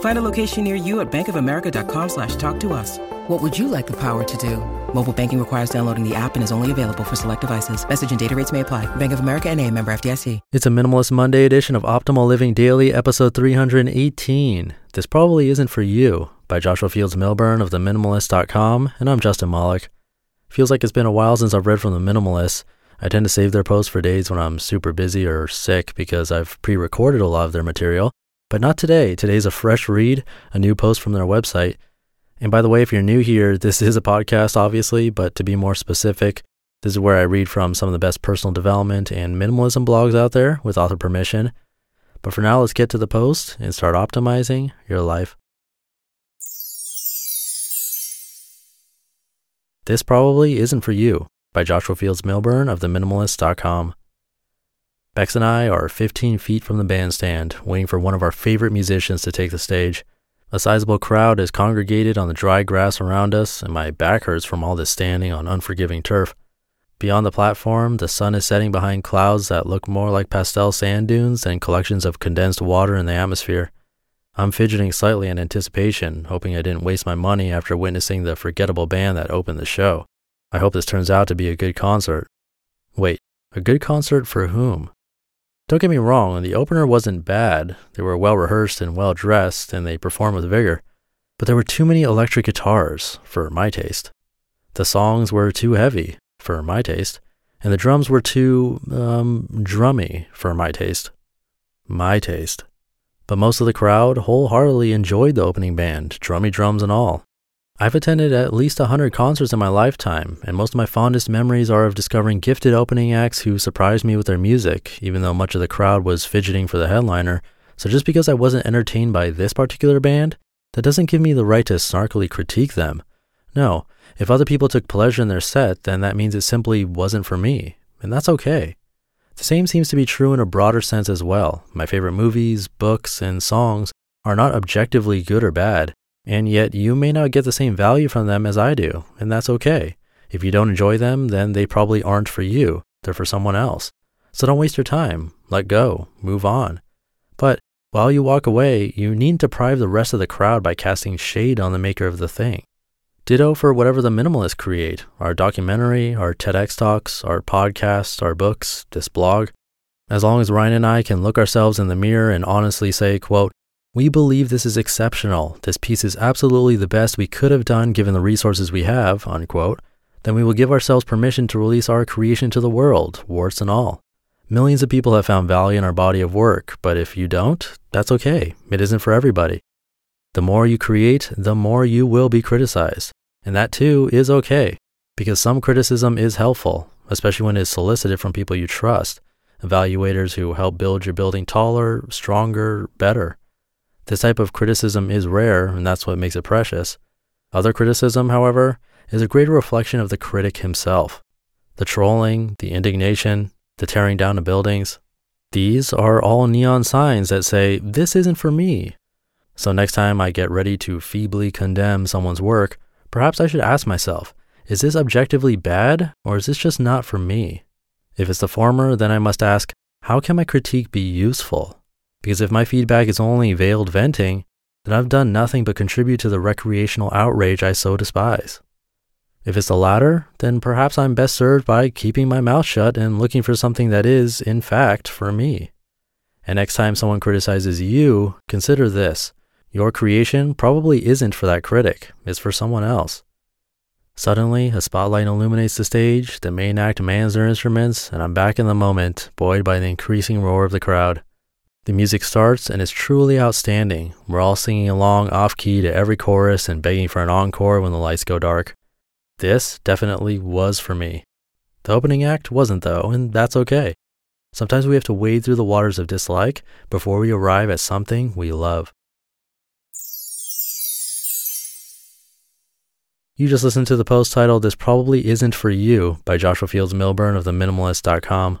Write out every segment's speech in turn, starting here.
Find a location near you at bankofamerica.com slash talk to us. What would you like the power to do? Mobile banking requires downloading the app and is only available for select devices. Message and data rates may apply. Bank of America and a member FDIC. It's a Minimalist Monday edition of Optimal Living Daily, episode 318. This probably isn't for you by Joshua Fields Millburn of theminimalist.com, and I'm Justin Malik. Feels like it's been a while since I've read from the Minimalists. I tend to save their posts for days when I'm super busy or sick because I've pre recorded a lot of their material. But not today. Today's a fresh read, a new post from their website. And by the way, if you're new here, this is a podcast, obviously, but to be more specific, this is where I read from some of the best personal development and minimalism blogs out there with author permission. But for now, let's get to the post and start optimizing your life. This Probably Isn't For You by Joshua Fields Millburn of theminimalist.com. Bex and I are 15 feet from the bandstand, waiting for one of our favorite musicians to take the stage. A sizable crowd is congregated on the dry grass around us, and my back hurts from all this standing on unforgiving turf. Beyond the platform, the sun is setting behind clouds that look more like pastel sand dunes than collections of condensed water in the atmosphere. I'm fidgeting slightly in anticipation, hoping I didn't waste my money after witnessing the forgettable band that opened the show. I hope this turns out to be a good concert. Wait, a good concert for whom? Don't get me wrong, the opener wasn't bad. They were well rehearsed and well dressed, and they performed with vigor. But there were too many electric guitars, for my taste. The songs were too heavy, for my taste, and the drums were too, um, drummy, for my taste. My taste but most of the crowd wholeheartedly enjoyed the opening band, drummy drums and all. I've attended at least a hundred concerts in my lifetime, and most of my fondest memories are of discovering gifted opening acts who surprised me with their music, even though much of the crowd was fidgeting for the headliner. So just because I wasn't entertained by this particular band, that doesn't give me the right to snarkily critique them. No, if other people took pleasure in their set, then that means it simply wasn't for me, and that's okay. The same seems to be true in a broader sense as well. My favorite movies, books, and songs are not objectively good or bad, and yet you may not get the same value from them as I do, and that's okay. If you don't enjoy them, then they probably aren't for you, they're for someone else. So don't waste your time, let go, move on. But while you walk away, you needn't deprive the rest of the crowd by casting shade on the maker of the thing. Ditto for whatever the minimalists create our documentary, our TEDx talks, our podcasts, our books, this blog. As long as Ryan and I can look ourselves in the mirror and honestly say, quote, we believe this is exceptional. This piece is absolutely the best we could have done given the resources we have, unquote. Then we will give ourselves permission to release our creation to the world, warts and all. Millions of people have found value in our body of work, but if you don't, that's okay. It isn't for everybody. The more you create, the more you will be criticized. And that too is okay, because some criticism is helpful, especially when it's solicited from people you trust, evaluators who help build your building taller, stronger, better. This type of criticism is rare, and that's what makes it precious. Other criticism, however, is a greater reflection of the critic himself. The trolling, the indignation, the tearing down of buildings, these are all neon signs that say, This isn't for me. So next time I get ready to feebly condemn someone's work, Perhaps I should ask myself, is this objectively bad or is this just not for me? If it's the former, then I must ask, how can my critique be useful? Because if my feedback is only veiled venting, then I've done nothing but contribute to the recreational outrage I so despise. If it's the latter, then perhaps I'm best served by keeping my mouth shut and looking for something that is, in fact, for me. And next time someone criticizes you, consider this your creation probably isn't for that critic, it's for someone else. Suddenly, a spotlight illuminates the stage, the main act mans their instruments, and I'm back in the moment, buoyed by the increasing roar of the crowd. The music starts and is truly outstanding. We're all singing along off key to every chorus and begging for an encore when the lights go dark. This definitely was for me. The opening act wasn't, though, and that's okay. Sometimes we have to wade through the waters of dislike before we arrive at something we love. You just listened to the post titled This Probably Isn't For You by Joshua Fields Millburn of TheMinimalist.com.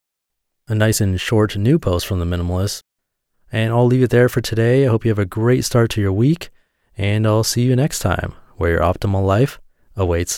a nice and short new post from the minimalist. And I'll leave it there for today. I hope you have a great start to your week, and I'll see you next time where your optimal life awaits.